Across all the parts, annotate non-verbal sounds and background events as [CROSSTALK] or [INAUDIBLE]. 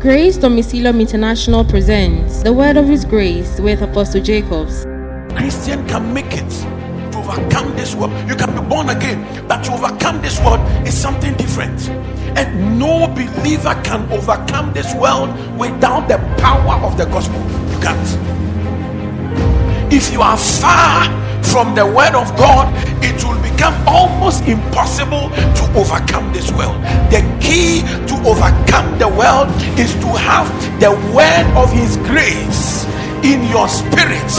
Grace Domicilium International presents the Word of His Grace with Apostle Jacobs. Christian can make it to overcome this world. You can be born again, but to overcome this world is something different. And no believer can overcome this world without the power of the gospel. You can't. If you are far from the word of God, it will become almost impossible to overcome this world. The key to overcome the world is to have the word of His grace in your spirit,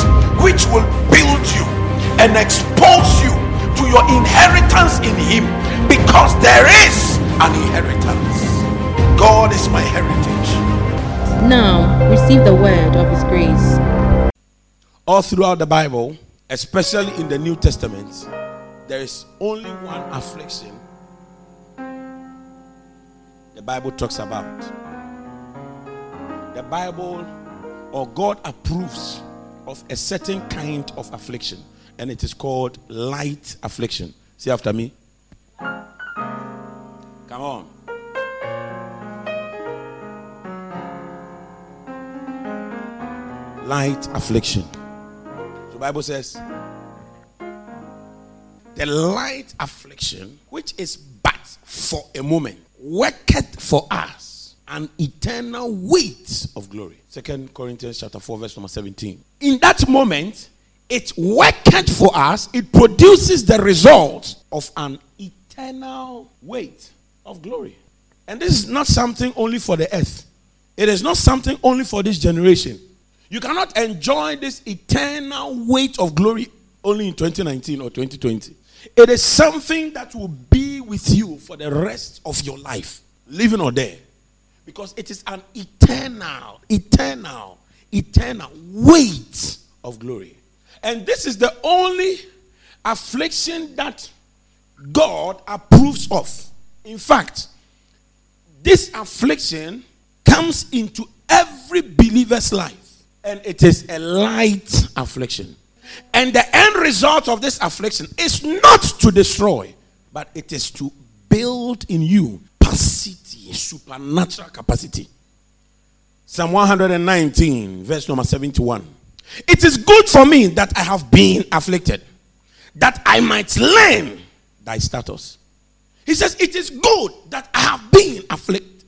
which will build you and expose you to your inheritance in Him because there is an inheritance. God is my heritage. Now, receive the word of His grace. All throughout the Bible, especially in the New Testament, there is only one affliction the Bible talks about. The Bible or God approves of a certain kind of affliction, and it is called light affliction. See after me. Come on. Light affliction. Bible says the light affliction, which is but for a moment, worketh for us an eternal weight of glory. Second Corinthians chapter 4, verse number 17. In that moment, it worketh for us, it produces the result of an eternal weight of glory. And this is not something only for the earth. It is not something only for this generation. You cannot enjoy this eternal weight of glory only in 2019 or 2020. It is something that will be with you for the rest of your life, living or dead. Because it is an eternal, eternal, eternal weight of glory. And this is the only affliction that God approves of. In fact, this affliction comes into every believer's life, and it is a light affliction. And the end result of this affliction is not to destroy, but it is to build in you capacity, supernatural capacity. Psalm 119, verse number 71. It is good for me that I have been afflicted, that I might learn thy status. He says, It is good that I have been afflicted,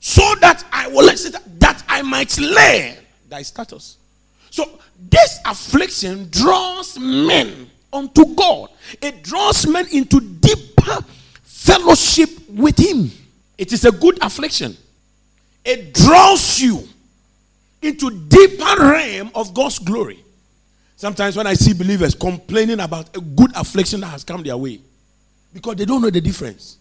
so that I will that I might learn thy status. So this affliction draws men unto God. It draws men into deeper fellowship with Him. It is a good affliction. It draws you into deeper realm of God's glory. Sometimes when I see believers complaining about a good affliction that has come their way, because they don't know the difference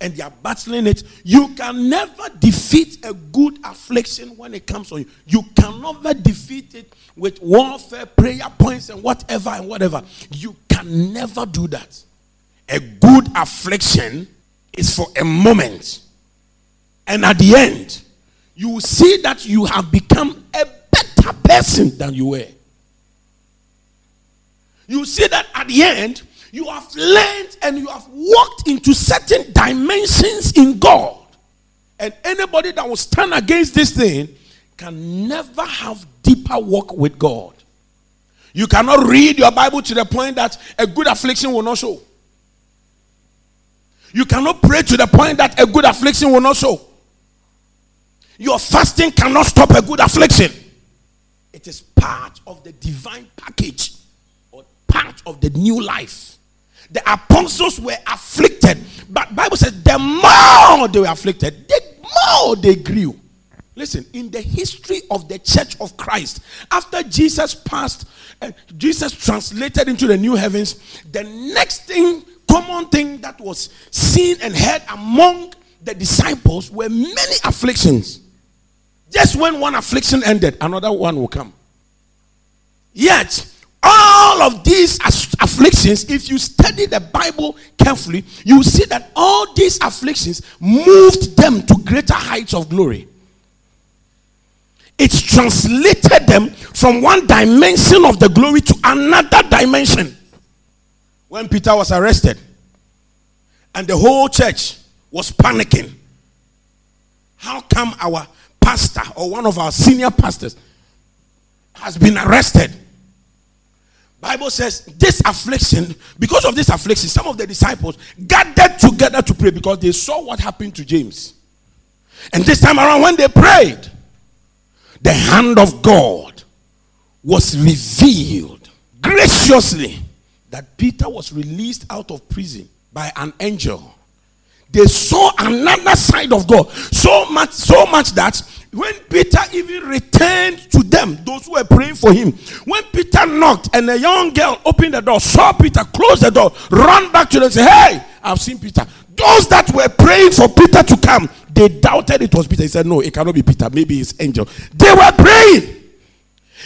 and they are battling it. You can never defeat a good affliction when it comes on you. You can never defeat it with warfare, prayer points, and whatever and whatever. You can never do that. A good affliction is for a moment, and at the end, you will see that you have become a better person than you were. You see that at the end, you have learned and you have walked into certain dimensions in God. And anybody that will stand against this thing can never have deeper walk with God. You cannot read your Bible to the point that a good affliction will not show. You cannot pray to the point that a good affliction will not show. Your fasting cannot stop a good affliction. It is part of the divine package or part of the new life the apostles were afflicted. But bible says the more they were afflicted the more they grew. Listen in the history of the church of christ after jesus passed uh, jesus translated into the new heavens the next thing common thing that was seen and heard among the disciples were many afflictions. Just when one affliction ended another one will come. Yet all of these afflictions, if you study the Bible carefully, you see that all these afflictions moved them to greater heights of glory. It's translated them from one dimension of the glory to another dimension. When Peter was arrested and the whole church was panicking, How come our pastor or one of our senior pastors has been arrested? Bible says this affliction, because of this affliction, some of the disciples gathered together to pray because they saw what happened to James. And this time around, when they prayed, the hand of God was revealed graciously that Peter was released out of prison by an angel. They saw another side of God so much, so much that when Peter even returned to them, those who were praying for him, when Peter knocked and a young girl opened the door, saw Peter, close the door, ran back to them, say, Hey, I've seen Peter. Those that were praying for Peter to come, they doubted it was Peter. He said, No, it cannot be Peter. Maybe it's angel. They were praying.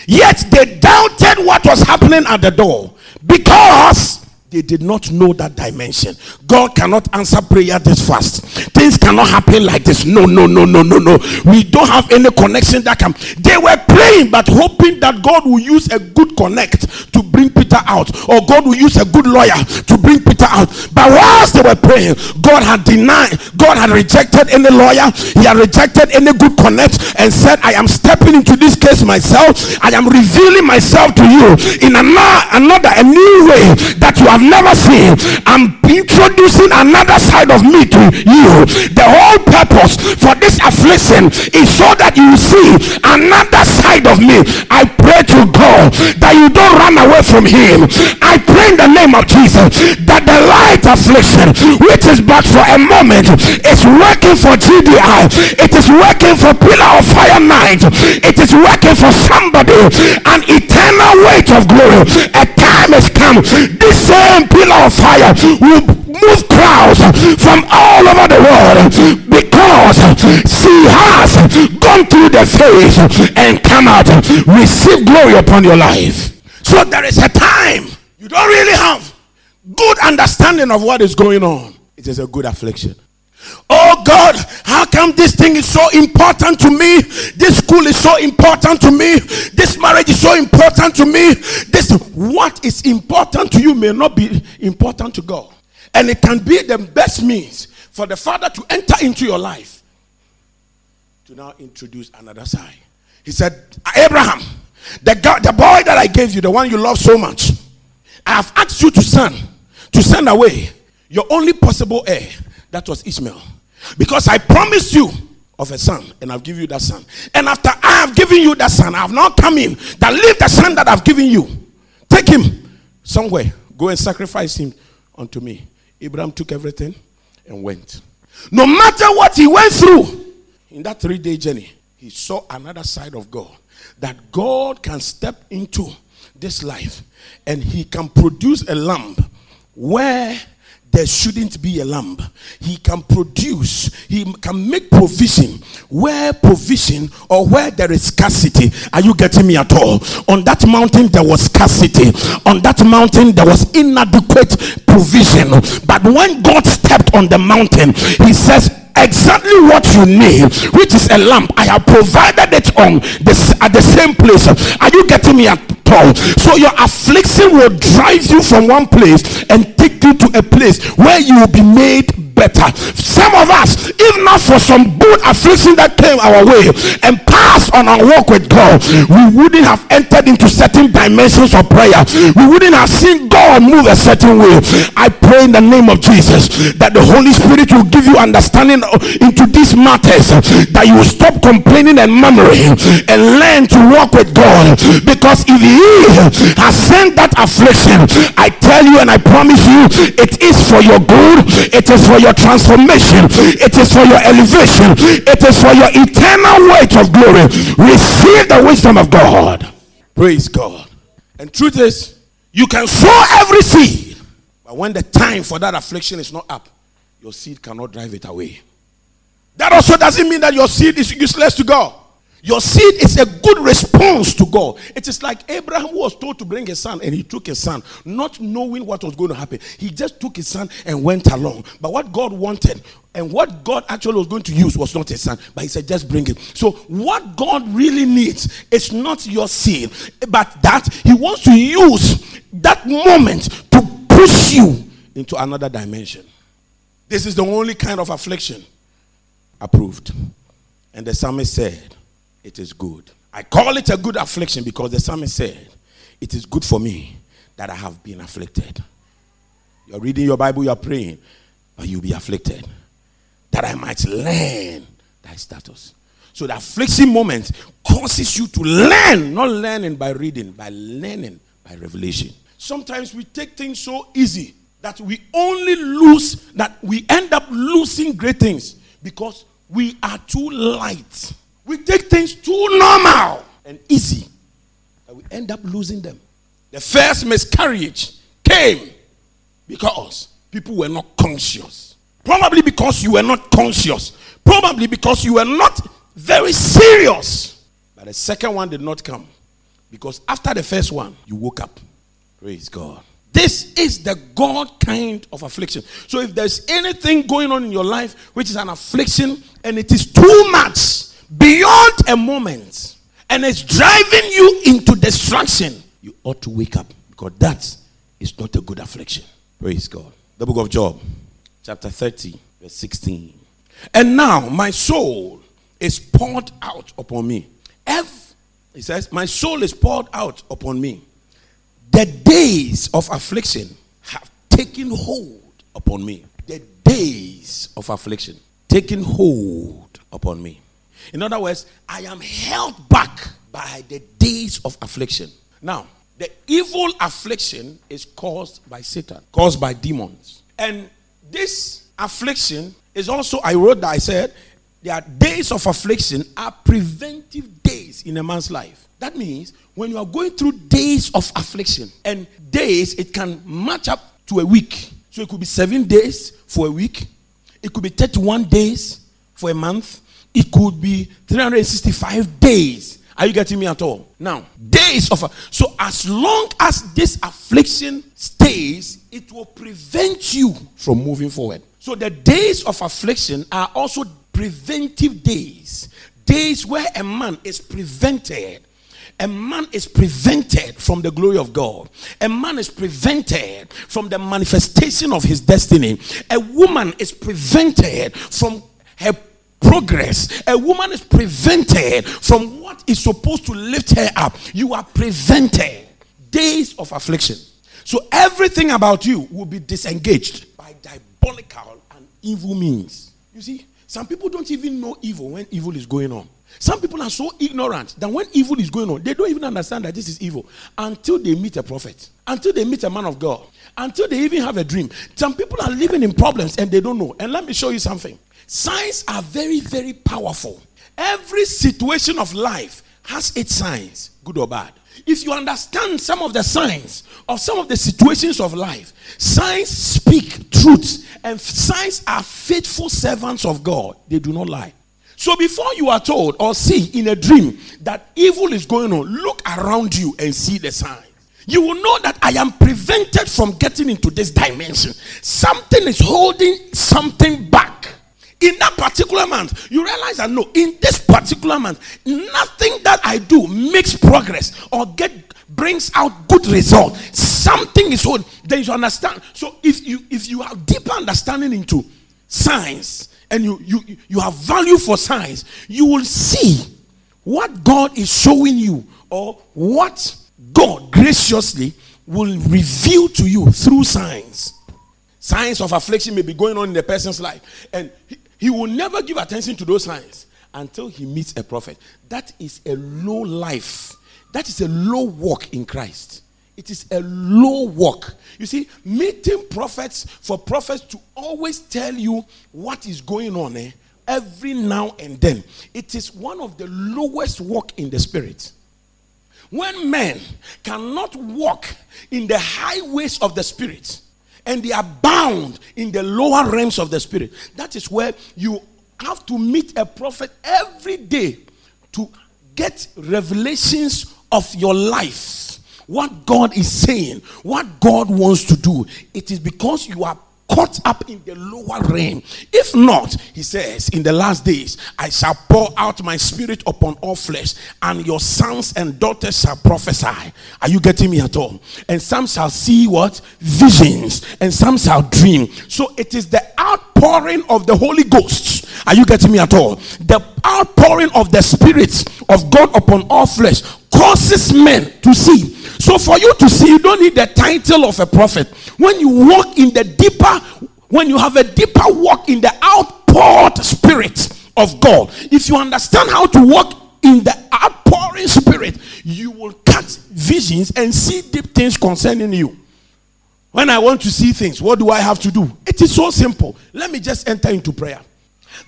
Yet they doubted what was happening at the door because they did not know that dimension. God cannot answer prayer this fast. Things cannot happen like this. No, no, no, no, no, no. We don't have any connection that can. They were praying, but hoping that God will use a good connect to bring Peter out, or God will use a good lawyer to bring Peter out. But whilst they were praying, God had denied, God had rejected any lawyer, He had rejected any good connect, and said, I am stepping into this case myself. I am revealing myself to you in another, another a new way that you have have never seen. I'm introducing another side of me to you. The whole purpose for this affliction is so that you see another side of me. I pray to God that you don't run away from Him. I pray in the name of Jesus that the light affliction, which is but for a moment, is working for GDI. It is working for Pillar of Fire Night. It is working for somebody an eternal weight of glory. A time has come. This same pillar of fire will move crowds from all over the world because she has gone through the phase and come out. Receive glory upon your life. So there is a time you don't really have good understanding of what is going on. It is a good affliction Oh God, how come this thing is so important to me? This school is so important to me. This marriage is so important to me. This what is important to you may not be important to God. And it can be the best means for the Father to enter into your life to now introduce another side. He said, Abraham, the, God, the boy that I gave you, the one you love so much, I have asked you to send, to send away your only possible heir that was Ishmael. Because I promised you of a son, and I've given you that son. And after I have given you that son, I have now come in that leave the son that I've given you. Take him somewhere. Go and sacrifice him unto me. Abraham took everything and went. No matter what he went through in that three day journey, he saw another side of God. That God can step into this life and he can produce a lamb where there shouldn't be a lamb. He can produce, he can make provision where provision or where there is scarcity. Are you getting me at all? On that mountain, there was scarcity. On that mountain, there was inadequate provision. But when God stepped on the mountain, he says, exactly what you need, which is a lamp. I have provided it on this at the same place. Are you getting me at all? So your affliction will drive you from one place and take you to a place where you will be made better. Some of us, if not for some good affliction that came our way and passed on our walk with God, we wouldn't have entered into certain dimensions of prayer. We wouldn't have seen God move a certain way. I pray in the name of Jesus that the Holy Spirit will give you understanding into these matters, that you will stop complaining and murmuring and learn to walk with God. Because if He has sent that affliction, I tell you and I promise you, it is for your good, it is for your your transformation, it is for your elevation, it is for your eternal weight of glory. Receive the wisdom of God. Praise God. And truth is, you can sow every seed, but when the time for that affliction is not up, your seed cannot drive it away. That also doesn't mean that your seed is useless to God. Your seed is a good response to God. It is like Abraham was told to bring his son and he took his son, not knowing what was going to happen. He just took his son and went along. But what God wanted and what God actually was going to use was not his son, but he said, just bring it. So, what God really needs is not your seed, but that he wants to use that moment to push you into another dimension. This is the only kind of affliction approved. And the psalmist said, It is good. I call it a good affliction because the psalmist said, It is good for me that I have been afflicted. You're reading your Bible, you're praying, but you'll be afflicted. That I might learn thy status. So the affliction moment causes you to learn, not learning by reading, by learning by revelation. Sometimes we take things so easy that we only lose, that we end up losing great things because we are too light. We take things too normal and easy, and we end up losing them. The first miscarriage came because people were not conscious. Probably because you were not conscious. Probably because you were not very serious. But the second one did not come because after the first one, you woke up. Praise God. This is the God kind of affliction. So if there's anything going on in your life which is an affliction and it is too much beyond a moment and it's driving you into destruction, you ought to wake up because that is not a good affliction. Praise God. The book of Job, chapter 30, verse 16. And now my soul is poured out upon me. F, he says, My soul is poured out upon me. The days of affliction have taken hold upon me. The days of affliction taken hold upon me. In other words, I am held back by the days of affliction. Now, the evil affliction is caused by Satan, caused by demons. And this affliction is also, I wrote that I said, there are days of affliction are preventive days in a man's life. That means when you are going through days of affliction, and days, it can match up to a week. So it could be seven days for a week, it could be 31 days for a month, it could be 365 days. Are you getting me at all? Now, days of so as long as this affliction stays, it will prevent you from moving forward. So the days of affliction are also preventive days, days where a man is prevented. A man is prevented from the glory of God. A man is prevented from the manifestation of his destiny. A woman is prevented from her progress. A woman is prevented from what is supposed to lift her up. You are prevented. Days of affliction. So everything about you will be disengaged by diabolical and evil means. You see, some people don't even know evil when evil is going on. Some people are so ignorant that when evil is going on, they don't even understand that this is evil until they meet a prophet, until they meet a man of God, until they even have a dream. Some people are living in problems and they don't know. And let me show you something. Signs are very, very powerful. Every situation of life has its signs, good or bad. If you understand some of the signs of some of the situations of life, signs speak truth, and signs are faithful servants of God. They do not lie. So before you are told or see in a dream that evil is going on, look around you and see the signs. You will know that I am prevented from getting into this dimension. Something is holding something back in that particular month, you realize that no, in this particular month, nothing that I do makes progress or get brings out good result. Something is holding. Then you understand. So if you if you have deeper understanding into science and you you you have value for science, you will see what God is showing you or what God graciously will reveal to you through science. Signs of affliction may be going on in the person's life, and he, will never give attention to those signs until he meets a prophet. That is a low life. That is a low walk in Christ. It is a low walk. You see, meeting prophets for prophets to always tell you what is going on eh, every now and then. It is one of the lowest walk in the spirit. When men cannot walk in the highways of the spirit, and they are bound in the lower realms of the spirit. That is where you have to meet a prophet every day to get revelations of your life. What God is saying, what God wants to do. It is because you are caught up in the lower realm. If not, he says, in the last days, I shall pour out my spirit upon all flesh, and your sons and daughters shall prophesy. Are you getting me at all? And some shall see what? Visions, and some shall dream. So it is the outpouring of the Holy Ghost. Are you getting me at all? The outpouring of the Spirit of God upon all flesh causes men to see. So for you to see, you don't need the title of a prophet. When you walk in the deeper, when you have a deeper walk in the outpoured spirit of God, if you understand how to walk in the outpouring spirit, you will catch visions and see deep things concerning you. When I want to see things, what do I have to do? It is so simple. Let me just enter into prayer.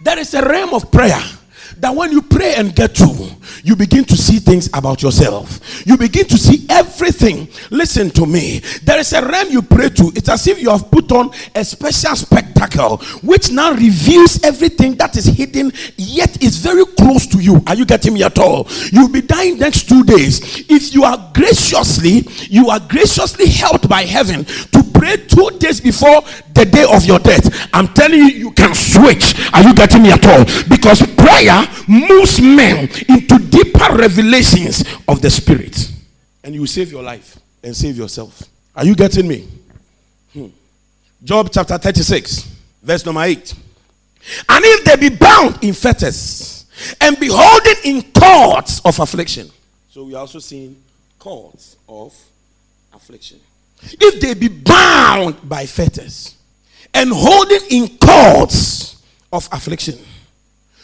There is a realm of prayer that when you pray and get to, you begin to see things about yourself. You begin to see everything. Listen to me. There is a realm you pray to. It's as if you have put on a special spectacle which now reveals everything that is hidden, yet is very close to you. Are you getting me at all? You'll be dying next two days. If you are graciously, you are graciously helped by heaven to pray two days before the day of your death. I'm telling you, you can switch. Are you getting me at all? Because prayer moves men into deeper revelations of the Spirit. And you save your life and save yourself. Are you getting me? Hmm. Job chapter 36, verse number 8. And if they be bound in fetters and be holding in cords of affliction. So we are also seeing cords of affliction. If they be bound by fetters and holding in cords of affliction.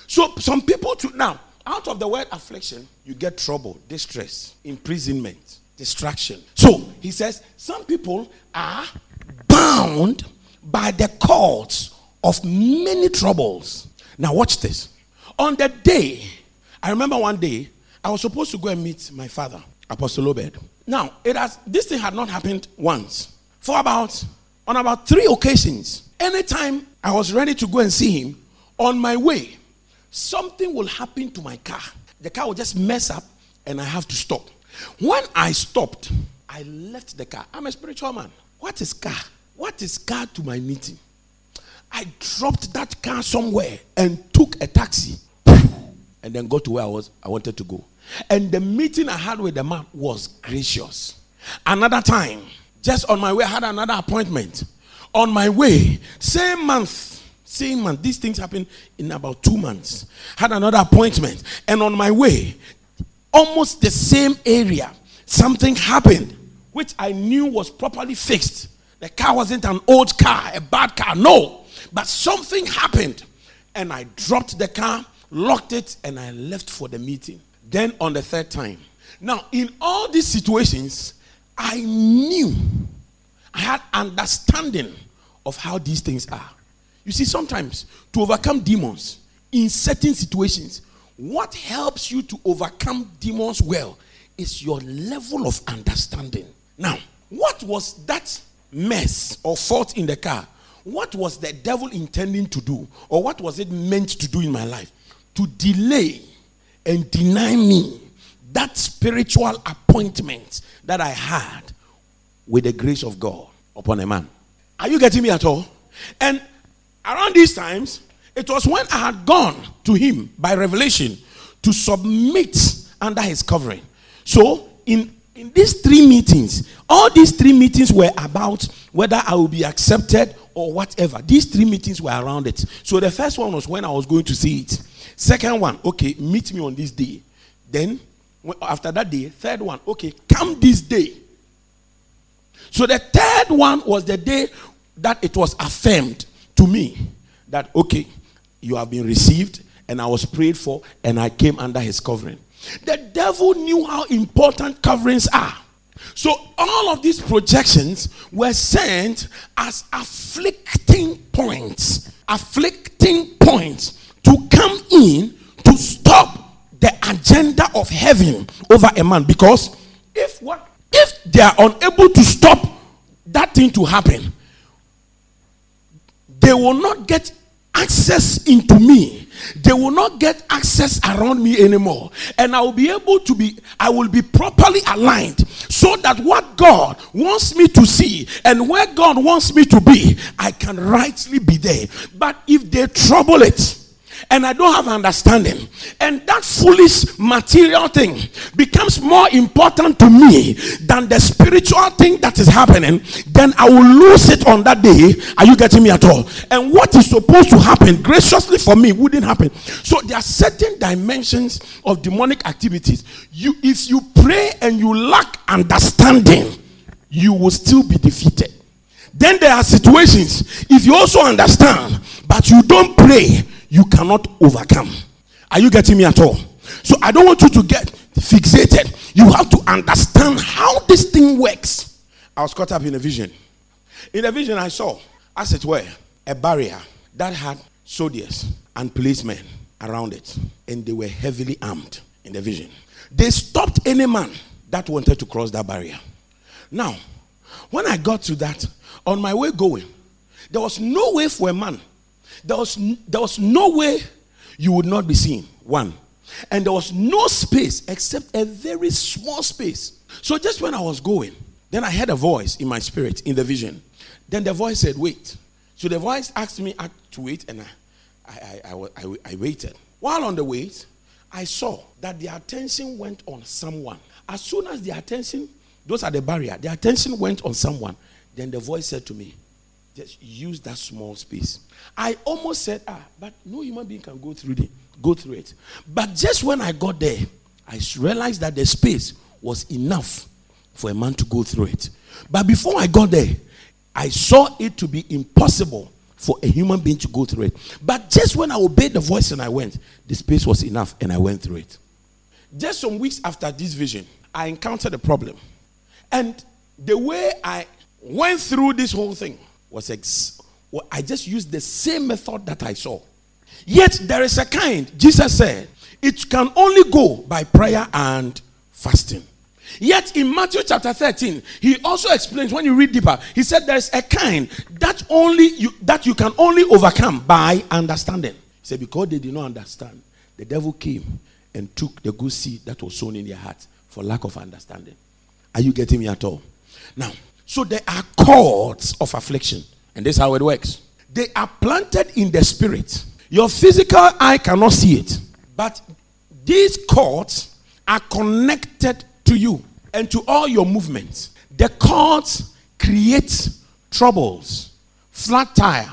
So some people to now out of the word affliction, you get trouble, distress, imprisonment, distraction. So he says some people are bound by the cords of many troubles. Now watch this. On the day, I remember one day, I was supposed to go and meet my father, Apostle Obed. Now, it has this thing had not happened once. For about on about three occasions, anytime I was ready to go and see him, on my way, something will happen to my car. The car will just mess up and I have to stop. When I stopped, I left the car. I'm a spiritual man. What is car? What is car to my meeting? I dropped that car somewhere and took a taxi and then got to where I was I wanted to go. And the meeting I had with the man was gracious. Another time, just on my way, I had another appointment. On my way, same month, same month, these things happened in about two months. Had another appointment. And on my way, almost the same area, something happened which I knew was properly fixed. The car wasn't an old car, a bad car, no. But something happened. And I dropped the car, locked it, and I left for the meeting. Then on the third time. Now, in all these situations, I knew, I had understanding of how these things are. You see, sometimes to overcome demons in certain situations, what helps you to overcome demons well is your level of understanding. Now, what was that mess or fault in the car? What was the devil intending to do? Or what was it meant to do in my life? To delay and deny me that spiritual appointment that I had with the grace of God upon a man. Are you getting me at all? And around these times, it was when I had gone to him by revelation to submit under his covering. So, in, in these three meetings, all these three meetings were about whether I will be accepted or whatever. These three meetings were around it. So, the first one was when I was going to see it. Second one, okay, meet me on this day. Then, after that day, third one, okay, come this day. So the third one was the day that it was affirmed to me that, okay, you have been received, and I was prayed for, and I came under his covering. The devil knew how important coverings are. So all of these projections were sent as afflicting points, afflicting points to come in to stop the agenda of heaven over a man. Because if what if they are unable to stop that thing to happen, they will not get access into me. They will not get access around me anymore. And I will be able to be, I will be properly aligned so that what God wants me to see and where God wants me to be, I can rightly be there. But if they trouble it, and I don't have understanding, and that foolish material thing becomes more important to me than the spiritual thing that is happening, then I will lose it on that day. Are you getting me at all? And what is supposed to happen graciously for me wouldn't happen. So there are certain dimensions of demonic activities. You, if you pray and you lack understanding, you will still be defeated. Then there are situations, if you also understand, but you don't pray, you cannot overcome. Are you getting me at all? So I don't want you to get fixated. You have to understand how this thing works. I was caught up in a vision. In a vision, I saw, as it were, a barrier that had soldiers and policemen around it, and they were heavily armed in the vision. They stopped any man that wanted to cross that barrier. Now, when I got to that, on my way going, there was no way for a man there was, there was no way you would not be seen. One. And there was no space except a very small space. So just when I was going, then I heard a voice in my spirit in the vision. Then the voice said, Wait. So the voice asked me to wait, and I, I, I, I, I waited. While on the wait, I saw that the attention went on someone. As soon as the attention, those are the barrier, the attention went on someone. Then the voice said to me, just use that small space. I almost said, ah, but no human being can go through it. Go through it. But just when I got there, I realized that the space was enough for a man to go through it. But before I got there, I saw it to be impossible for a human being to go through it. But just when I obeyed the voice and I went, the space was enough and I went through it. Just some weeks after this vision, I encountered a problem. And the way I went through this whole thing, was ex- well, I just used the same method that I saw. Yet there is a kind, Jesus said, it can only go by prayer and fasting. Yet in Matthew chapter 13, he also explains when you read deeper, he said there is a kind that only you that you can only overcome by understanding. He said, because they did not understand, the devil came and took the good seed that was sown in their hearts for lack of understanding. Are you getting me at all? Now, so there are cords of affliction. And this is how it works. They are planted in the spirit. Your physical eye cannot see it. But these cords are connected to you and to all your movements. The cords create troubles, flat tire.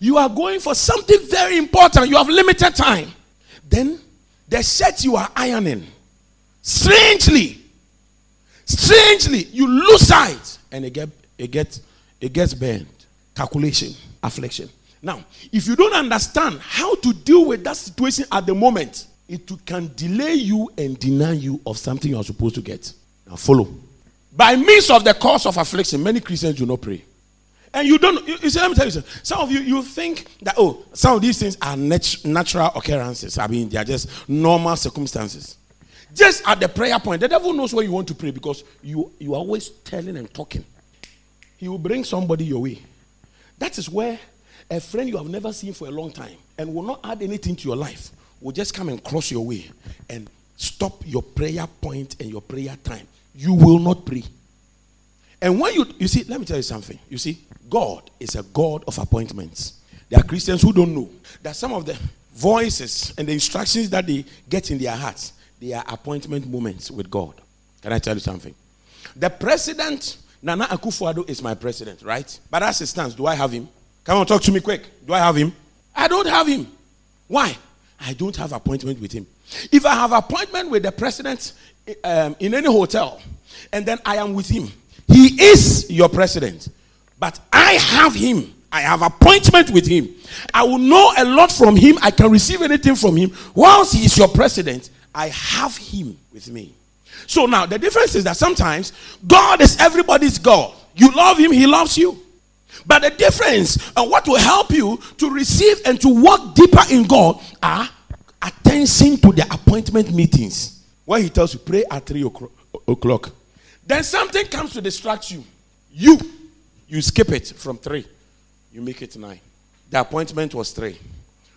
You are going for something very important. You have limited time. Then the shirt you are ironing, strangely, strangely, you lose sight and it get it gets it gets burned. Calculation, affliction. Now, if you don't understand how to deal with that situation at the moment, it can delay you and deny you of something you're supposed to get. Now, follow. By means of the cause of affliction, many Christians do not pray. And you don't, you, you see, let me tell you something. Some of you, you think that, oh, some of these things are nat- natural occurrences. I mean, they are just normal circumstances. Just at the prayer point, the devil knows where you want to pray because you, you are always telling and talking. He will bring somebody your way. That is where a friend you have never seen for a long time and will not add anything to your life will just come and cross your way and stop your prayer point and your prayer time. You will not pray. And when you, you see, let me tell you something. You see, God is a God of appointments. There are Christians who don't know that some of the voices and the instructions that they get in their hearts they are appointment moments with God. Can I tell you something? The president, Nana Akufo-Addo, is my president, right? But as it stands, do I have him? Come on, talk to me quick. Do I have him? I don't have him. Why? I don't have appointment with him. If I have appointment with the president um, in any hotel, and then I am with him, he is your president. But I have him. I have appointment with him. I will know a lot from him. I can receive anything from him. Whilst he is your president, I have him with me. So now the difference is that sometimes God is everybody's God. You love him, he loves you. But the difference and what will help you to receive and to walk deeper in God are attention to the appointment meetings. Where he tells you, pray at 3 o'clock. Then something comes to distract you. You, you skip it from 3. You make it 9. The appointment was three.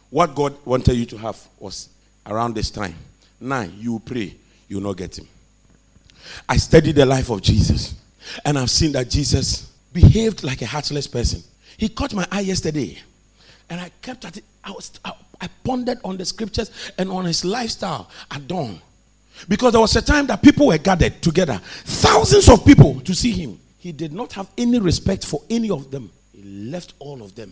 What God wanted you to have was around this time. Nine, you pray, you will not get him. I studied the life of Jesus, and I've seen that Jesus behaved like a heartless person. He caught my eye yesterday, and I kept at it. I, was, I, I pondered on the scriptures and on his lifestyle at dawn. Because there was a time that people were gathered together, thousands of people to see him. He did not have any respect for any of them. He left all of them.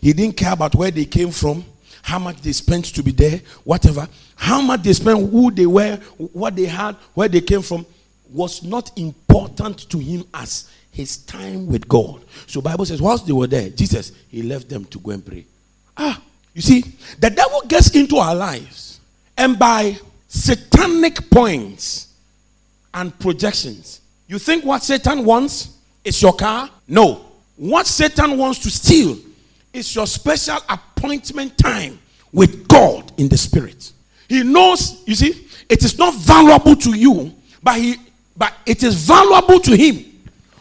He didn't care about where they came from, how much they spent to be there, whatever. How much they spent, who they were, what they had, where they came from was not important to him as his time with God. So Bible says, whilst they were there, Jesus, he left them to go and pray. Ah, you see, the devil gets into our lives, and by satanic points and projections, you think what Satan wants is your car? No. What Satan wants to steal is your special appointment time with God in the spirit. He knows, you see, it is not valuable to you, but he but it is valuable to him.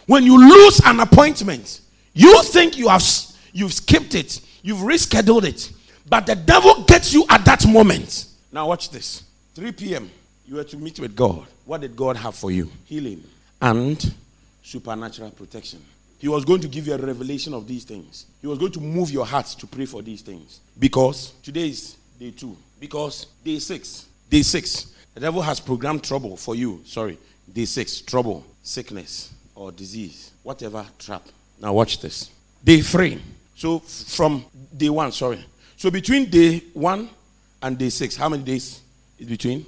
When you lose an appointment, you think you have you've skipped it, you've rescheduled it, but the devil gets you at that moment. Now watch this. 3 p.m. You were to meet with God. What did God have for you? Healing and supernatural protection. He was going to give you a revelation of these things. He was going to move your heart to pray for these things. Because today is day two. Because day six, day six, the devil has programmed trouble for you. Sorry, day six, trouble, sickness, or disease, whatever trap. Now watch this. Day three. So from day one, sorry. So between day one and day six, how many days is between?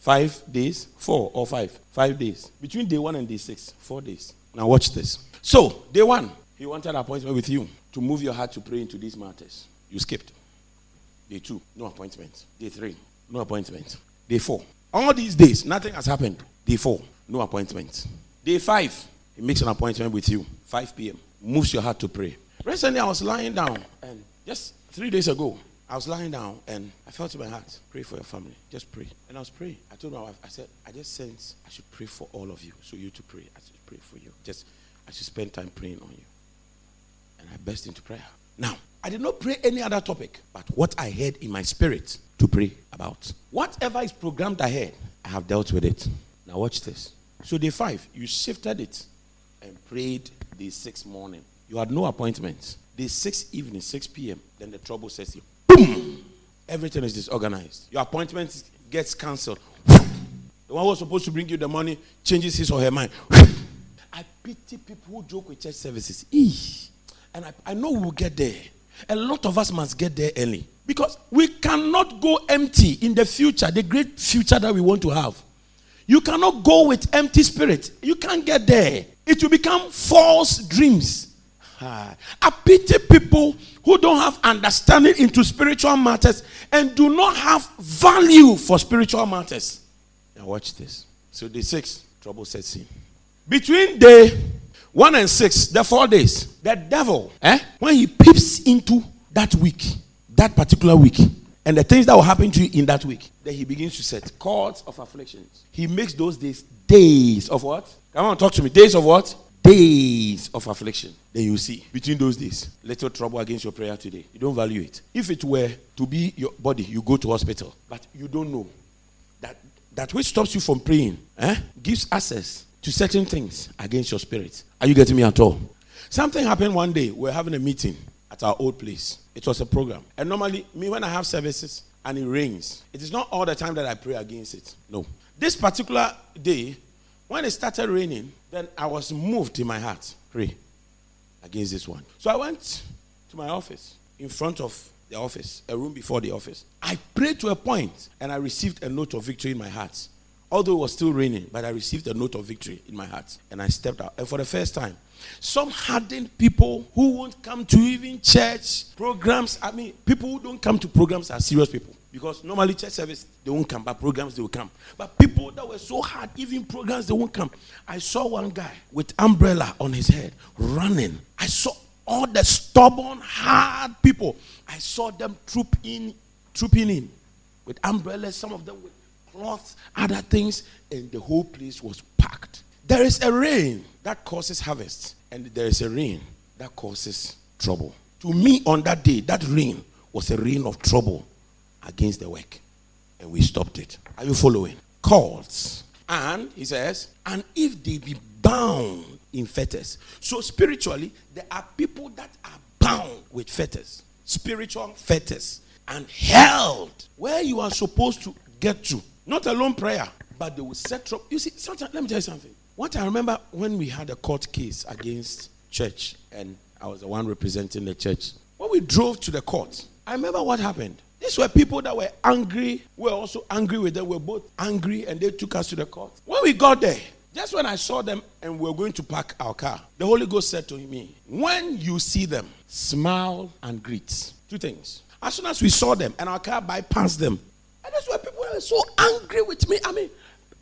Five days, four or five, five days. Between day one and day six, four days. Now watch this. So, day one, he wanted an appointment with you to move your heart to pray into these matters. You skipped. Day two, no appointment. Day three, no appointment. Day four, all these days, nothing has happened. Day four, no appointment. Day five, he makes an appointment with you, 5 p.m. Moves your heart to pray. Recently, I was lying down, and just three days ago, I was lying down and I felt in my heart, pray for your family. Just pray. And I was praying. I told my wife, I said, I just sense I should pray for all of you. So you to pray. I should pray for you. Just I should spend time praying on you. And I burst into prayer. Now, I did not pray any other topic, but what I heard in my spirit to pray about. Whatever is programmed ahead, I have dealt with it. Now watch this. So day five, you shifted it and prayed day six morning. You had no appointments. Day six evening, 6 p.m. Then the trouble says you boom, everything is disorganized. Your appointment gets cancelled. The one who was supposed to bring you the money changes his or her mind. I pity people who joke with church services. And I, I know we'll get there. A lot of us must get there early. Because we cannot go empty in the future, the great future that we want to have. You cannot go with empty spirit. You can't get there. It will become false dreams. I pity people who don't have understanding into spiritual matters and do not have value for spiritual matters. Now, watch this. So, day six, trouble sets in. Between day one and six, the four days, the devil, eh, when he peeps into that week, that particular week, and the things that will happen to you in that week, then he begins to set cords of afflictions. He makes those days days of what? Come on, talk to me. Days of what? Days of affliction, then you see between those days, little trouble against your prayer today. You don't value it. If it were to be your body, you go to hospital, but you don't know that that which stops you from praying eh, gives access to certain things against your spirit. Are you getting me at all? Something happened one day. We are having a meeting at our old place. It was a program, and normally, me when I have services and it rains, it is not all the time that I pray against it. No, this particular day when it started raining, then I was moved in my heart. Pray against this one. So I went to my office, in front of the office, a room before the office. I prayed to a point and I received a note of victory in my heart. Although it was still raining, but I received a note of victory in my heart. And I stepped out. And for the first time, some hardened people who won't come to even church programs. I mean, people who don't come to programs are serious people. Because normally church service, they won't come, but programs, they will come. But people that were so hard, even programs, they won't come. I saw one guy with umbrella on his head running. I saw all the stubborn, hard people. I saw them troop in, trooping in with umbrellas, some of them with cloths, other things, and the whole place was packed. There is a rain that causes harvest, and there is a rain that causes trouble. To me, on that day, that rain was a rain of trouble against the work. And we stopped it. Are you following? Calls. And he says, and if they be bound in fetters. So spiritually, there are people that are bound with fetters, spiritual fetters, and held where you are supposed to get to. Not alone prayer, but they will set up. You see, sometimes, let me tell you something. What I remember when we had a court case against church, and I was the one representing the church. When we drove to the court, I remember what happened. These were people that were angry. We were also angry with them. We were both angry, and they took us to the court. When we got there, just when I saw them and we were going to park our car, the Holy Ghost said to me, When you see them, smile and greet. Two things. As soon as we saw them and our car bypassed them, and that's why people were so angry with me. I mean,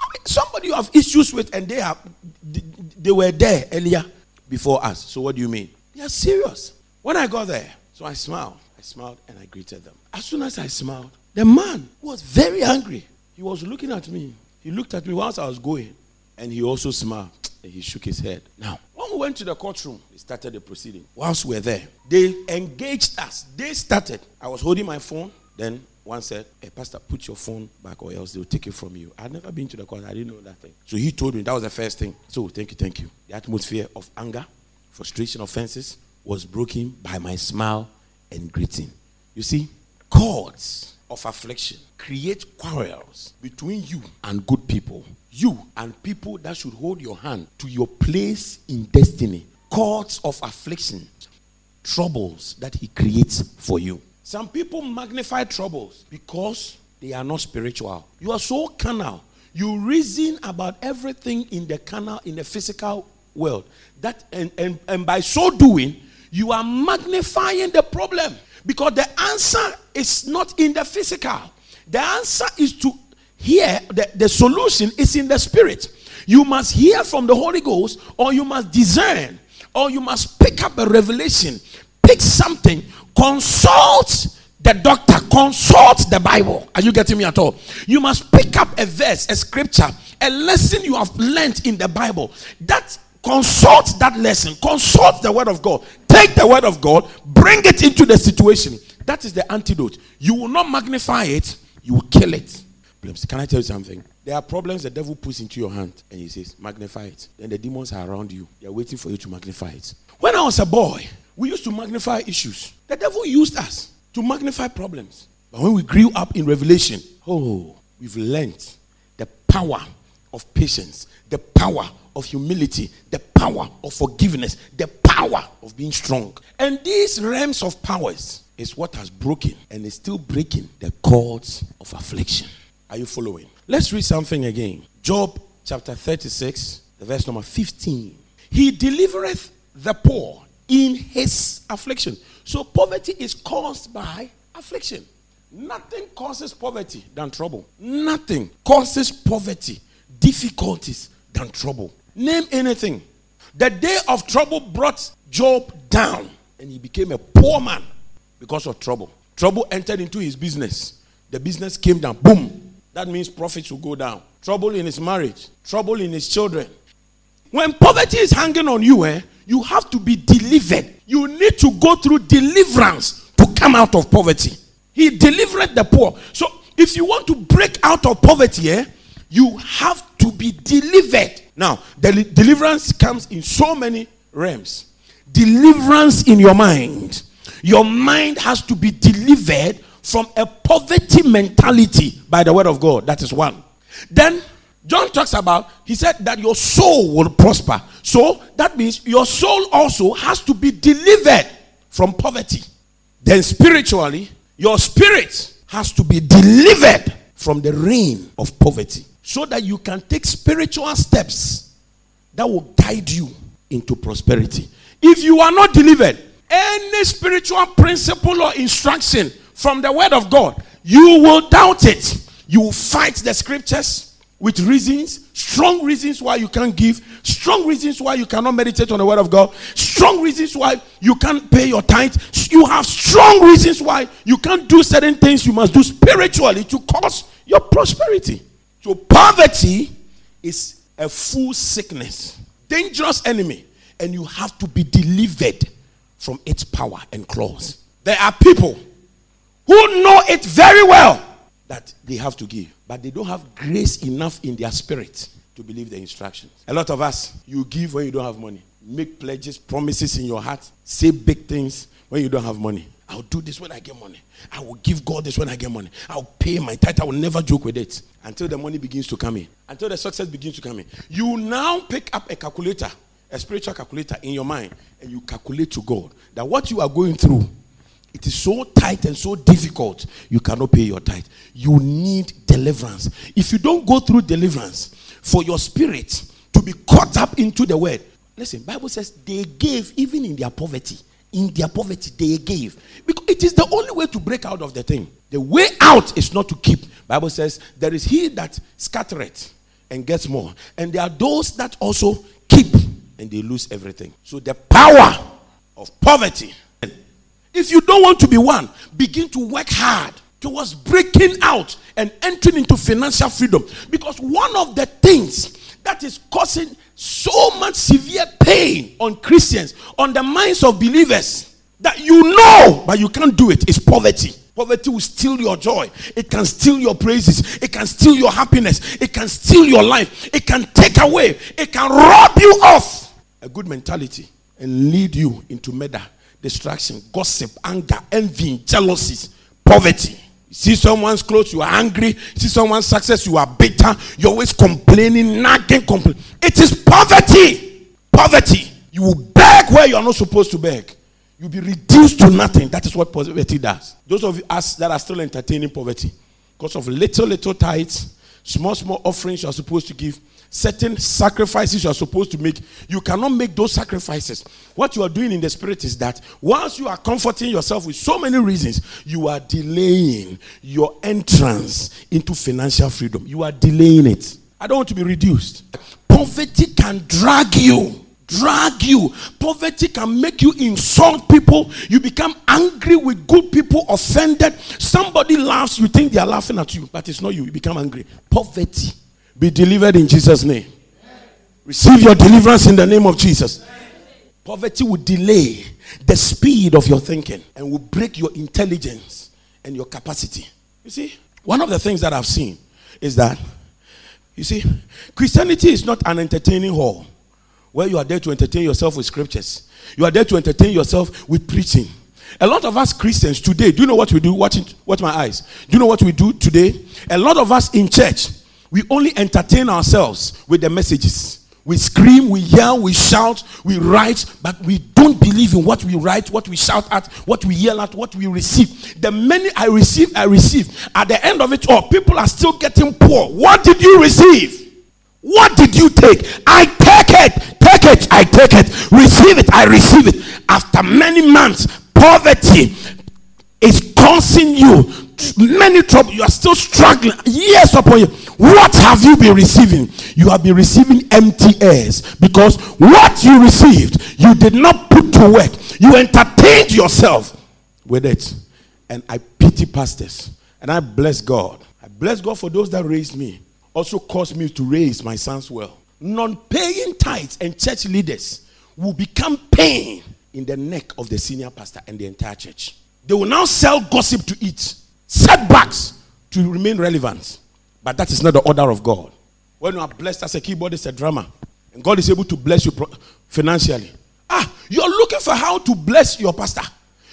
I mean, somebody you have issues with, and they have they were there earlier before us. So what do you mean? They are serious. When I got there, so I smiled. I smiled and I greeted them. As soon as I smiled, the man was very angry. He was looking at me. He looked at me whilst I was going, and he also smiled. And he shook his head. Now, when we went to the courtroom, they started the proceeding. Whilst we were there, they engaged us. They started. I was holding my phone. Then one said, Hey, Pastor, put your phone back or else they'll take it from you. I'd never been to the court. I didn't know that thing. So he told me that was the first thing. So thank you, thank you. The atmosphere of anger, frustration, offenses was broken by my smile and greeting. You see, cords of affliction create quarrels between you and good people. You and people that should hold your hand to your place in destiny. Cords of affliction, troubles that he creates for you. Some people magnify troubles because they are not spiritual. You are so carnal. You reason about everything in the carnal, in the physical world. That and, and, and by so doing, you are magnifying the problem. Because the answer is not in the physical. The answer is to hear the, the solution is in the spirit. You must hear from the Holy Ghost, or you must discern, or you must pick up a revelation, pick something consult the doctor, consult the Bible. Are you getting me at all? You must pick up a verse, a scripture, a lesson you have learned in the Bible. That consult that lesson, consult the word of God. Take the word of God, bring it into the situation. That is the antidote. You will not magnify it, you will kill it. Can I tell you something? There are problems the devil puts into your hand and he says, magnify it. Then the demons are around you. They are waiting for you to magnify it. When I was a boy, we used to magnify issues. The devil used us to magnify problems. But when we grew up in Revelation, oh, we've learned the power of patience, the power of humility, the power of forgiveness, the power of being strong. And these realms of powers is what has broken and is still breaking the cords of affliction. Are you following? Let's read something again. Job chapter 36, the verse number 15. He delivereth the poor in his affliction. So poverty is caused by affliction. Nothing causes poverty than trouble. Nothing causes poverty, difficulties than trouble. Name anything. The day of trouble brought Job down and he became a poor man because of trouble. Trouble entered into his business. The business came down. Boom. That means profits will go down. Trouble in his marriage. Trouble in his children. When poverty is hanging on you, eh, you have to be delivered. You need to go through deliverance to come out of poverty. He delivered the poor. So if you want to break out of poverty, eh, you have to be delivered. Now, the deliverance comes in so many realms. Deliverance in your mind. Your mind has to be delivered from a poverty mentality by the word of God. That is one. Then John talks about, he said that your soul will prosper. So that means your soul also has to be delivered from poverty. Then spiritually, your spirit has to be delivered from the reign of poverty so that you can take spiritual steps that will guide you into prosperity. If you are not delivered, any spiritual principle or instruction from the word of God, you will doubt it. You will fight the scriptures with reasons, strong reasons why you can't give, strong reasons why you cannot meditate on the word of God, strong reasons why you can't pay your tithe. You have strong reasons why you can't do certain things you must do spiritually to cause your prosperity. So poverty is a full sickness, dangerous enemy, and you have to be delivered from its power and claws. There are people who know it very well that they have to give, but they don't have grace enough in their spirit to believe the instructions. A lot of us, you give when you don't have money, make pledges, promises in your heart, say big things when you don't have money. I'll do this when I get money. I will give God this when I get money. I'll pay my tithe. I will never joke with it until the money begins to come in, until the success begins to come in. You now pick up a calculator, a spiritual calculator in your mind, and you calculate to God that what you are going through it is so tight and so difficult, you cannot pay your tithe. You need deliverance. If you don't go through deliverance for your spirit to be caught up into the word, listen, Bible says they gave even in their poverty. In their poverty, they gave. Because it is the only way to break out of the thing. The way out is not to keep. Bible says there is he that scattereth and gets more. And there are those that also keep and they lose everything. So the power of poverty if you don't want to be one, begin to work hard towards breaking out and entering into financial freedom. Because one of the things that is causing so much severe pain on Christians, on the minds of believers, that you know, but you can't do it, is poverty. Poverty will steal your joy. It can steal your praises. It can steal your happiness. It can steal your life. It can take away. It can rob you of a good mentality and lead you into murder distraction, gossip, anger, envy, jealousies, poverty. See someone's clothes, you are angry. See someone's success, you are bitter. You're always complaining, nagging, complaining. It is poverty. Poverty. You will beg where you are not supposed to beg. You'll be reduced to nothing. That is what poverty does. Those of us that are still entertaining poverty, because of little, little tithes, small, small offerings you are supposed to give, certain sacrifices you are supposed to make, you cannot make those sacrifices. What you are doing in the spirit is that once you are comforting yourself with so many reasons, you are delaying your entrance into financial freedom. You are delaying it. I don't want to be reduced. Poverty can drag you drag you. Poverty can make you insult people. You become angry with good people, offended. Somebody laughs, you think they are laughing at you, but it's not you. You become angry. Poverty be delivered in Jesus' name. Receive your deliverance in the name of Jesus. Poverty will delay the speed of your thinking and will break your intelligence and your capacity. You see, one of the things that I've seen is that, you see, Christianity is not an entertaining hall where you are there to entertain yourself with scriptures. You are there to entertain yourself with preaching. A lot of us Christians today, do you know what we do? Watch, watch my eyes. Do you know what we do today? A lot of us in church, we only entertain ourselves with the messages. We scream, we yell, we shout, we write, but we don't believe in what we write, what we shout at, what we yell at, what we receive. The many I receive, I receive. At the end of it all, people are still getting poor. What did you receive? What did you take? I take it, take it, I take it, receive it, I receive it. After many months, poverty is causing you many trouble. You are still struggling years upon you. What have you been receiving? You have been receiving empty airs because what you received, you did not put to work. You entertained yourself with it. And I pity pastors and I bless God. I bless God for those that raised me, also caused me to raise my sons well. Non paying tithes and church leaders will become pain in the neck of the senior pastor and the entire church. They will now sell gossip to eat, setbacks to remain relevant. But that is not the order of God. When you are blessed as a keyboardist, a drummer, and God is able to bless you financially, ah, you're looking for how to bless your pastor.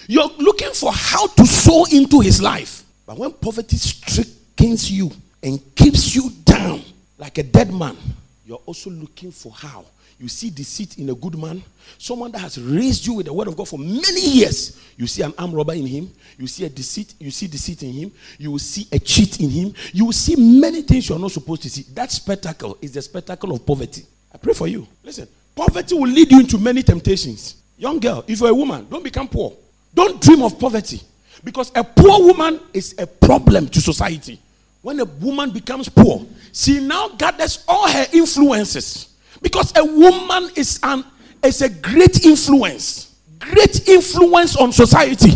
You're looking for how to sow into his life. But when poverty strikes you and keeps you down like a dead man, you're also looking for how you see deceit in a good man, someone that has raised you with the word of God for many years. You see an arm robber in him, you see a deceit, you see deceit in him, you will see a cheat in him, you will see many things you are not supposed to see. That spectacle is the spectacle of poverty. I pray for you. Listen, poverty will lead you into many temptations. Young girl, if you're a woman, don't become poor. Don't dream of poverty. Because a poor woman is a problem to society. When a woman becomes poor, she now gathers all her influences because a woman is an is a great influence, great influence on society.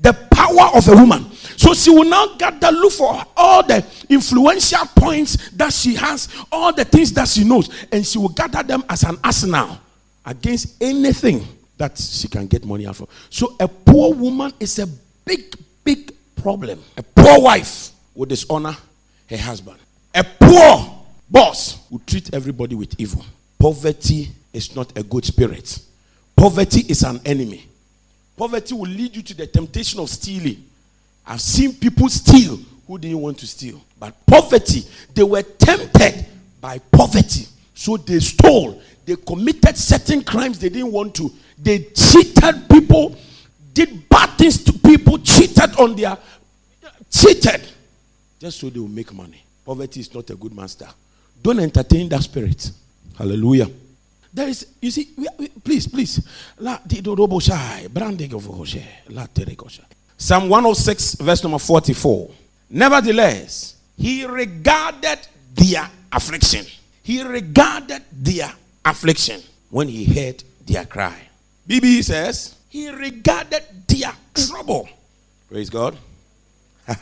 The power of a woman. So she will now gather, look for all the influential points that she has, all the things that she knows, and she will gather them as an arsenal against anything that she can get money out from. So a poor woman is a big, big problem. A poor wife will dishonor her husband. A poor boss will treat everybody with evil. Poverty is not a good spirit. Poverty is an enemy. Poverty will lead you to the temptation of stealing. I've seen people steal who didn't want to steal. But poverty, they were tempted by poverty. So they stole. They committed certain crimes they didn't want to. They cheated people, did bad things to people, cheated on their cheated just so they will make money. Poverty is not a good master. Don't entertain that spirit. Hallelujah. There is, you see, we, we, please, please. Psalm 106, verse number 44. Nevertheless, he regarded their affliction. He regarded their affliction when he heard their cry. BB says, he regarded their trouble. Praise God. [LAUGHS]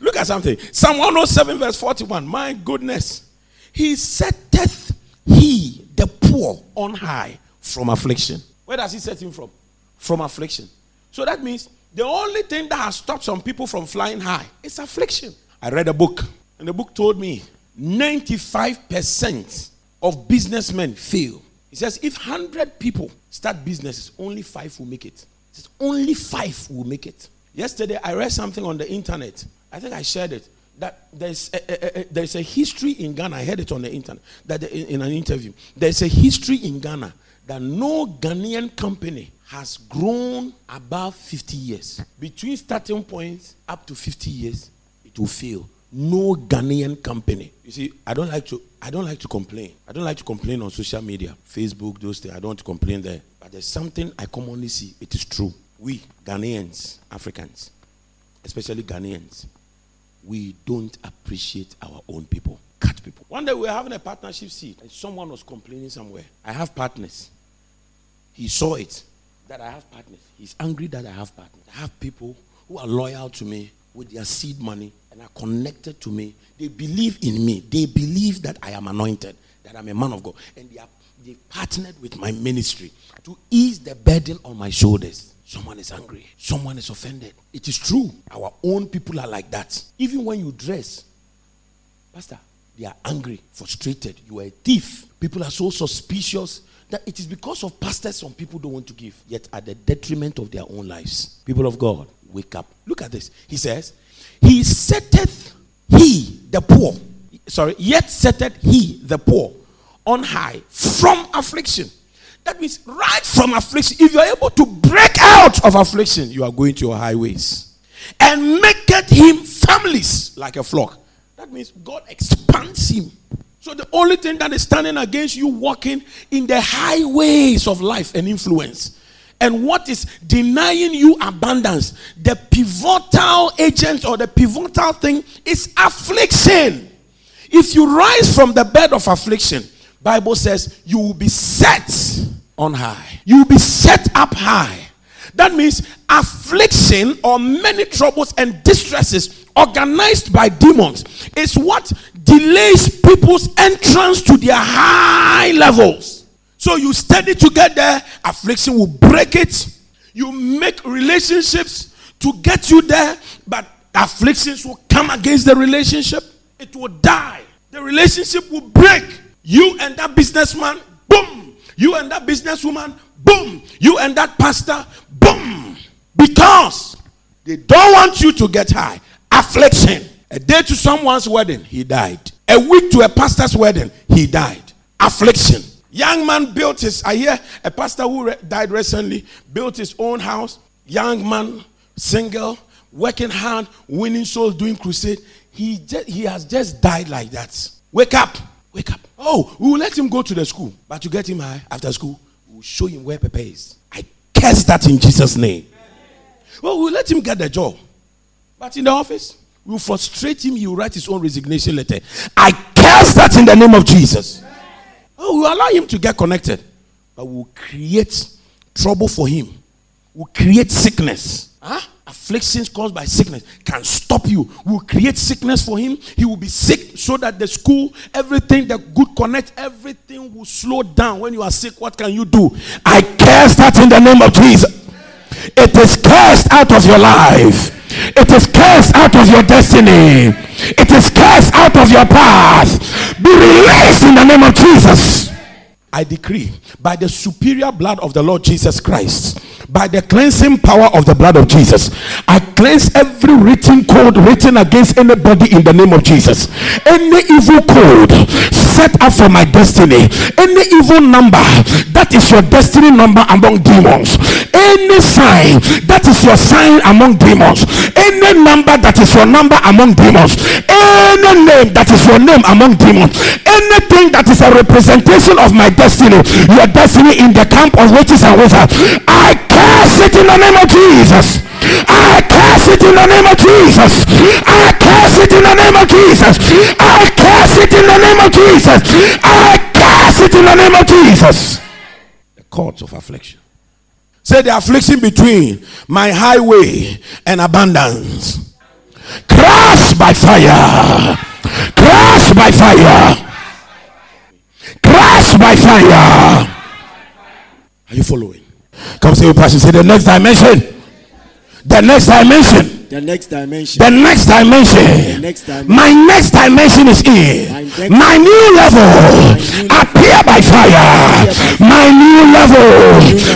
Look at something. Psalm 107, verse 41. My goodness. He setteth he the poor on high from affliction. Where does he set him from? From affliction. So that means the only thing that has stopped some people from flying high is affliction. I read a book, and the book told me 95% of businessmen fail. He says if 100 people start businesses, only five will make it. He says only five will make it. Yesterday, I read something on the internet. I think I shared it. That there's a, a, a, there's a history in Ghana. I heard it on the internet. That in, in an interview, there's a history in Ghana that no Ghanaian company has grown above 50 years. Between starting points up to 50 years, it will fail. No Ghanaian company. You see, I don't like to I don't like to complain. I don't like to complain on social media, Facebook, those things. I don't complain there. But there's something I commonly see. It is true we Ghanaians, Africans, especially Ghanaians, we don't appreciate our own people. Cut people. One day we were having a partnership seat, and someone was complaining somewhere. I have partners. He saw it that I have partners. He's angry that I have partners. I have people who are loyal to me with their seed money and are connected to me. They believe in me. They believe that I am anointed, that I'm a man of God, and they are they partnered with my ministry to ease the burden on my shoulders. Someone is angry. Someone is offended. It is true. Our own people are like that. Even when you dress, Pastor, they are angry, frustrated. You are a thief. People are so suspicious that it is because of pastors some people don't want to give, yet at the detriment of their own lives. People of God, wake up. Look at this. He says, He setteth he the poor. Sorry, yet setteth he the poor on high from affliction. That means right from affliction. If you are able to break out of affliction, you are going to your highways and make it him families like a flock. That means God expands him. So the only thing that is standing against you walking in the highways of life and influence and what is denying you abundance, the pivotal agent or the pivotal thing is affliction. If you rise from the bed of affliction, Bible says you will be set on high. You will be set up high. That means affliction or many troubles and distresses organized by demons is what delays people's entrance to their high levels. So you study to get there, affliction will break it. You make relationships to get you there, but afflictions will come against the relationship. It will die. The relationship will break. You and that businessman, boom, you and that businesswoman, boom. You and that pastor, boom. Because they don't want you to get high. Affliction. A day to someone's wedding, he died. A week to a pastor's wedding, he died. Affliction. Young man built his, I hear a pastor who re- died recently, built his own house. Young man, single, working hard, winning souls, doing crusade. He, just, he has just died like that. Wake up. Wake up. Oh, we will let him go to the school. But to get him high after school, we will show him where Pepe is. I curse that in Jesus' name. Well, we'll let him get the job. But in the office, we'll frustrate him. He will write his own resignation letter. I curse that in the name of Jesus. Oh, we'll allow him to get connected. But we'll create trouble for him. We'll create sickness. Huh? afflictions caused by sickness can stop you. Will create sickness for him. He will be sick so that the school, everything, the good connect, everything will slow down. When you are sick, what can you do? I curse that in the name of Jesus. It is cursed out of your life. It is cursed out of your destiny. It is cursed out of your path. Be released in the name of Jesus. I decree by the superior blood of the Lord Jesus Christ, by the cleansing power of the blood of Jesus, I cleanse every written code written against anybody in the name of Jesus. Any evil code set up for my destiny, any evil number that is your destiny number among demons, any sign that is your sign among demons, any number that is your number among demons, any name that is your name among demons, anything that is a representation of my destiny, your destiny in the camp of witches and wizards, I curse it in the name of Jesus. I curse it in the name of Jesus. I curse it in the name of Jesus. I curse it in the name of Jesus. I curse it in the name of Jesus. The cords of affliction. Say the affliction between my highway and abundance. Crash by fire. Crash by fire. Crash by fire. Are you following? Come say, oh, Pastor, say the next dimension. The next dimension. The next dimension. The next dimension. The next dimension. My next dimension is in. My My new level. Appear by fire. My new level.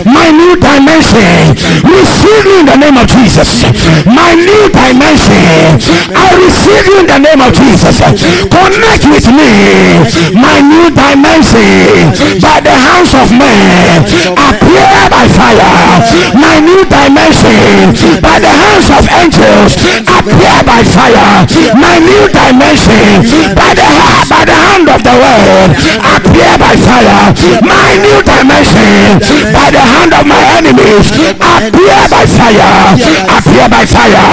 My new dimension. Receive you in the name of Jesus. My new dimension. I receive you in the name of Jesus. Connect with me. My new dimension. By the hands of men. Appear by fire. My new dimension. By the hands of angels. Appear by fire. My new dimension. By the hand, by the hand of the word. Appear by fire. My new dimension. By the hand of my enemies. Appear by fire. Appear by fire.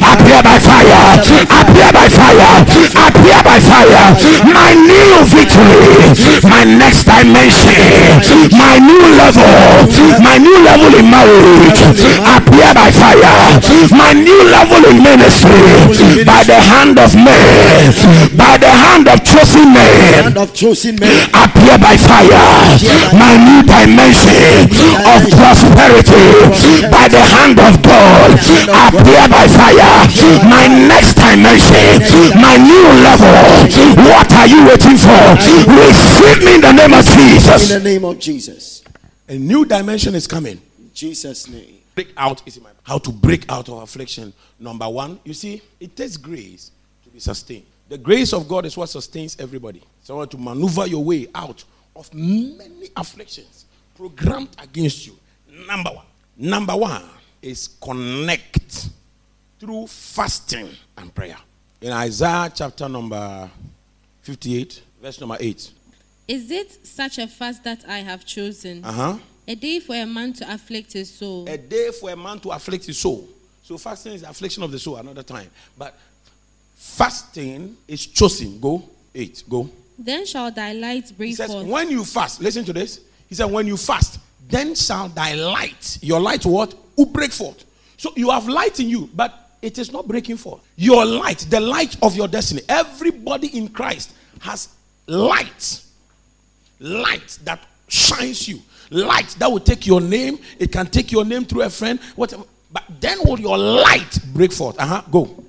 Appear by fire. Appear by fire. Appear by fire. My new victory. My next dimension. My new level. My new level in marriage. Appear by fire. My new level in ministry. By the hand of men. By the hand of chosen men Hand of chosen men. appear by fire. My new dimension of prosperity by the hand of God appear by fire. My next dimension, my new level. What are you waiting for? Receive me in the name of Jesus. In the name of Jesus. A new dimension is coming. In Jesus' name. break out is my how to break out of affliction number one you see it takes grace to be sustained the grace of god is what sustains everybody so I want to maneuver your way out of many afflictions programmed against you number one number one is connect through fasting and prayer in isaiah chapter number 58 verse number 8 Is it such a fast that I have chosen? uh-huh A day for a man to afflict his soul. a day for a man to afflict his soul. So fasting is affliction of the soul another time. But fasting is chosen. Go. Eight. Go. Then shall thy light He break says, forth. when you fast, listen to this. He said, when you fast, then shall thy light, your light what? Will break forth. So you have light in you, but it is not breaking forth. Your light, the light of your destiny. Everybody in Christ has light. Light that shines you. Light that will take your name. It can take your name through a friend, whatever. But then will your light break forth? Uh huh. Go.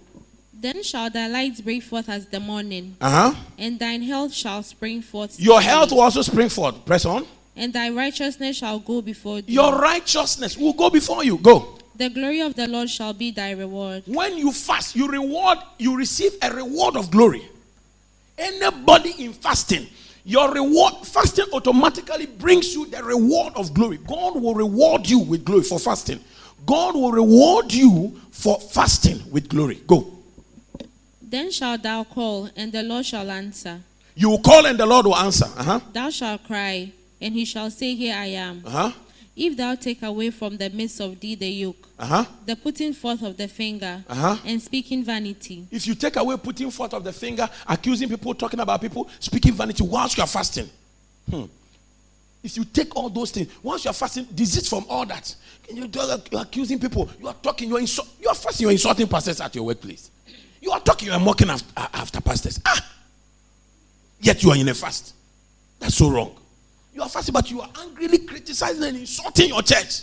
Then shall thy light break forth as the morning, Uh huh. and thine health shall spring forth. Your health will also spring forth. Press on. and thy righteousness shall go before thee. Your righteousness will go before you. Go. the glory of the Lord shall be thy reward. When you fast, you reward, you receive a reward of glory. Anybody in fasting, your reward, fasting automatically brings you the reward of glory. God will reward you with glory for fasting. God will reward you for fasting with glory. Go. Then shalt thou call, and the Lord shall answer. You will call and the Lord will answer. Uh huh. Thou shalt cry, and he shall say, Here I am. Uh huh. If thou take away from the midst of thee the yoke, Uh huh. the putting forth of the finger, Uh-huh. and speaking vanity, If you take away putting forth of the finger, accusing people, talking about people, speaking vanity whilst you are fasting, hmm. if you take all those things, once you are fasting, desist from all that. You are accusing people. You are talking. You are insu- You are fasting. You are insulting pastors at your workplace. You are talking. You are mocking after, after pastors. Ah, yet you are in a fast. That's so wrong. You are fasting, but you are angrily criticizing and insulting your church.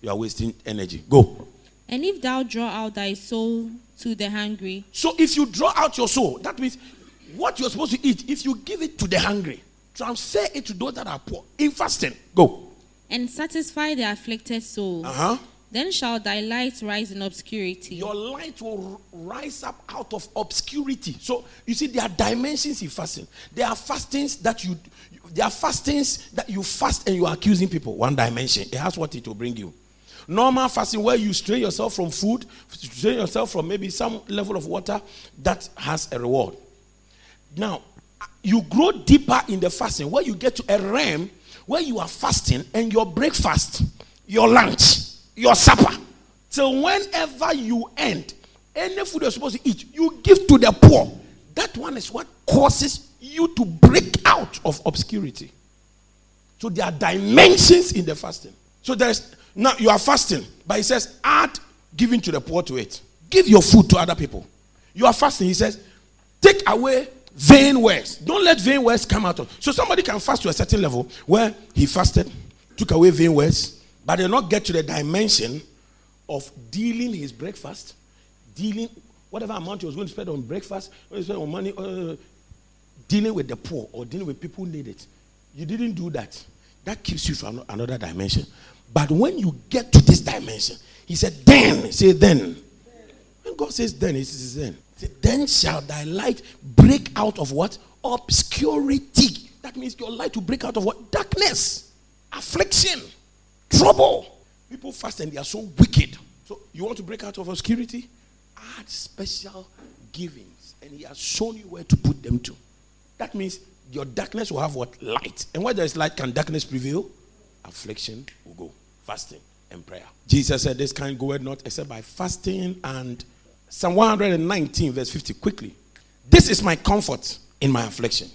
You are wasting energy. Go. And if thou draw out thy soul to the hungry, So if you draw out your soul, that means what you're supposed to eat, if you give it to the hungry, transfer it to those that are poor in fasting. Go. and satisfy the afflicted soul, Uh huh. Then shall thy light rise in obscurity. Your light will rise up out of obscurity. So you see, there are dimensions in fasting. There are fastings that you, there are fastings that you fast and you are accusing people. One dimension. It has what it will bring you. Normal fasting where you strain yourself from food, strain yourself from maybe some level of water, that has a reward. Now, you grow deeper in the fasting where you get to a realm where you are fasting and your breakfast, your lunch, your supper, till whenever you end, any food you're supposed to eat, you give to the poor. That one is what causes you to break out of obscurity. So there are dimensions in the fasting. So there's now you are fasting, but he says, add giving to the poor to it. Give your food to other people. You are fasting, he says, take away vain words. Don't let vain words come out of. So somebody can fast to a certain level where he fasted, took away vain words, but they not get to the dimension of dealing his breakfast, dealing whatever amount he was going to spend on breakfast, going spend on money, uh, dealing with the poor or dealing with people who need it. You didn't do that. That keeps you from another dimension. But when you get to this dimension, he said, then, say then. When God says then, it is then. Then shall thy light break out of what? Obscurity. That means your light will break out of what? Darkness, affliction, trouble. People fast and they are so wicked. So you want to break out of obscurity? Add special givings. And he has shown you where to put them to. That means your darkness will have what? Light. And where there is light, can darkness prevail? Affliction will go. Fasting and prayer. Jesus said, This kind goeth not except by fasting and Psalm 119, verse 50. Quickly. This is my comfort in my affliction.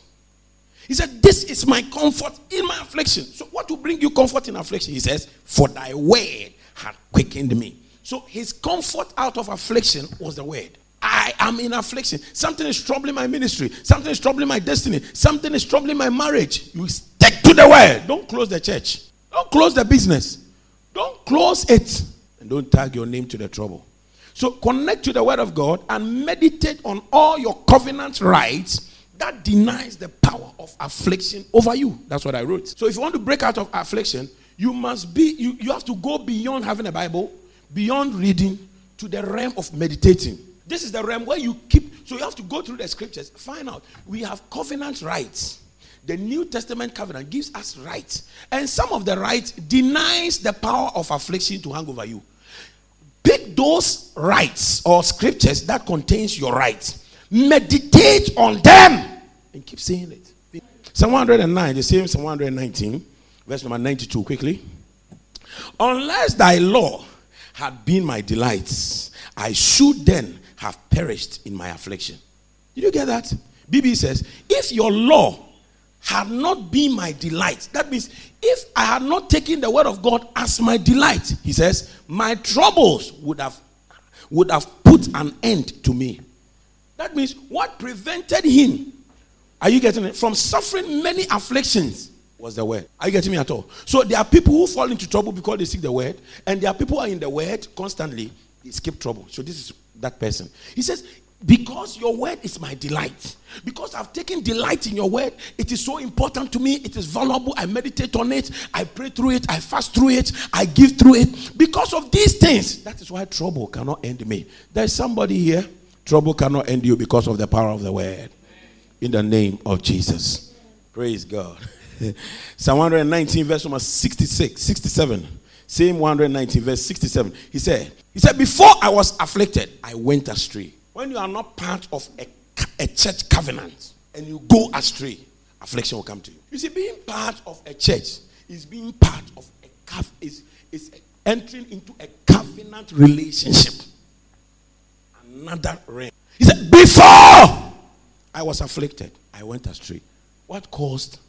He said, This is my comfort in my affliction. So, what will bring you comfort in affliction? He says, For thy word had quickened me. So, his comfort out of affliction was the word. I am in affliction. Something is troubling my ministry. Something is troubling my destiny. Something is troubling my marriage. You stick to the word. Don't close the church. Don't close the business. Don't close it. And don't tag your name to the trouble. So connect to the word of God and meditate on all your covenant rights that denies the power of affliction over you. That's what I wrote. So if you want to break out of affliction, you must be you, you have to go beyond having a Bible, beyond reading to the realm of meditating. This is the realm where you keep so you have to go through the scriptures, find out we have covenant rights. The New Testament covenant gives us rights, and some of the rights denies the power of affliction to hang over you. Pick those rights or scriptures that contains your rights. Meditate on them and keep saying it. Psalm 109, the same Psalm 119, verse number 92, quickly. Unless thy law had been my delights, I should then have perished in my affliction. Did you get that? BB says, if your law had not been my delight, that means if I had not taken the word of God as my delight, he says, my troubles would have would have put an end to me. That means what prevented him, are you getting it? From suffering many afflictions was the word. Are you getting me at all? So there are people who fall into trouble because they seek the word, and there are people who are in the word constantly, they skip trouble. So this is that person. He says, because your word is my delight. Because I've taken delight in your word, it is so important to me. It is valuable. I meditate on it. I pray through it. I fast through it. I give through it. Because of these things, that is why trouble cannot end me. There's somebody here, trouble cannot end you because of the power of the word. In the name of Jesus. Praise God. [LAUGHS] Psalm 119, verse number 66, 67. Same 119, verse 67. He said, He said, Before I was afflicted, I went astray. When you are not part of a, a church covenant and you go astray, affliction will come to you. You see, being part of a church is being part of a is, is entering into a covenant relationship. Another realm. He said, Before I was afflicted, I went astray. What caused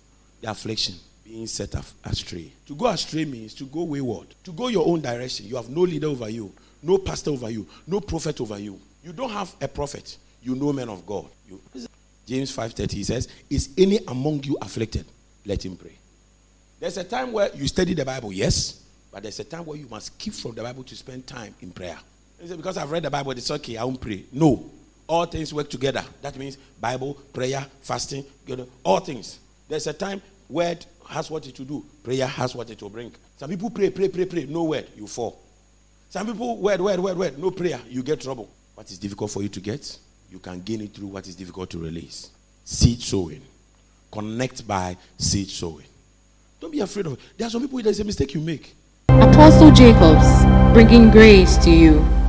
the affliction? being set astray. To go astray means to go wayward, to go your own direction. You have no leader over you, no pastor over you, no prophet over you. You don't have a prophet. You know men of God. You, James 5:30 he says, "Is any among you afflicted? Let him pray." There's a time where you study the Bible, yes, but there's a time where you must keep from the Bible to spend time in prayer. You say, because I've read the Bible, it's okay, I won't pray. No. All things work together. That means Bible, prayer, fasting, you know, all things. There's a time word has what it will do. Prayer has what it will bring. Some people pray, pray, pray, pray. No word, you fall. Some people word, word, word, word. No prayer, you get trouble. What is difficult for you to get, you can gain it through what is difficult to release. Seed sowing. Connect by seed sowing. Don't be afraid of it. There are some people, there's a mistake you make. Apostle Jacobs, bringing grace to you.